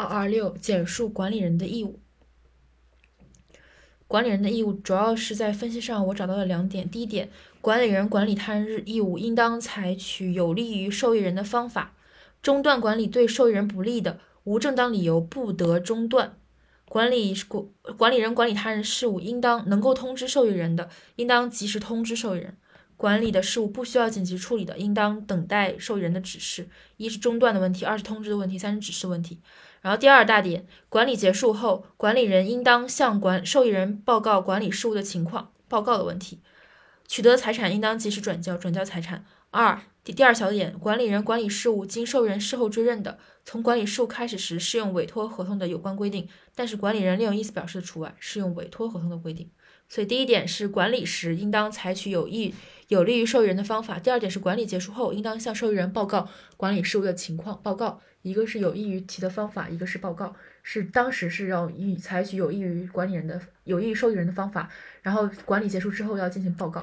二二六简述管理人的义务。管理人的义务主要是在分析上，我找到了两点。第一点，管理人管理他人义务，应当采取有利于受益人的方法。中断管理对受益人不利的，无正当理由不得中断。管理管管理人管理他人事务，应当能够通知受益人的，应当及时通知受益人。管理的事务不需要紧急处理的，应当等待受益人的指示。一是中断的问题，二是通知的问题，三是指示问题。然后第二大点，管理结束后，管理人应当向管受益人报告管理事务的情况，报告的问题。取得财产应当及时转交，转交财产。二第第二小点，管理人管理事务经受益人事后追认的，从管理事务开始时适用委托合同的有关规定，但是管理人另有意思表示的除外，适用委托合同的规定。所以第一点是管理时应当采取有益有利于受益人的方法。第二点是管理结束后应当向受益人报告管理事务的情况。报告一个是有益于其的方法，一个是报告是当时是要以采取有益于管理人的有益于受益人的方法，然后管理结束之后要进行报告。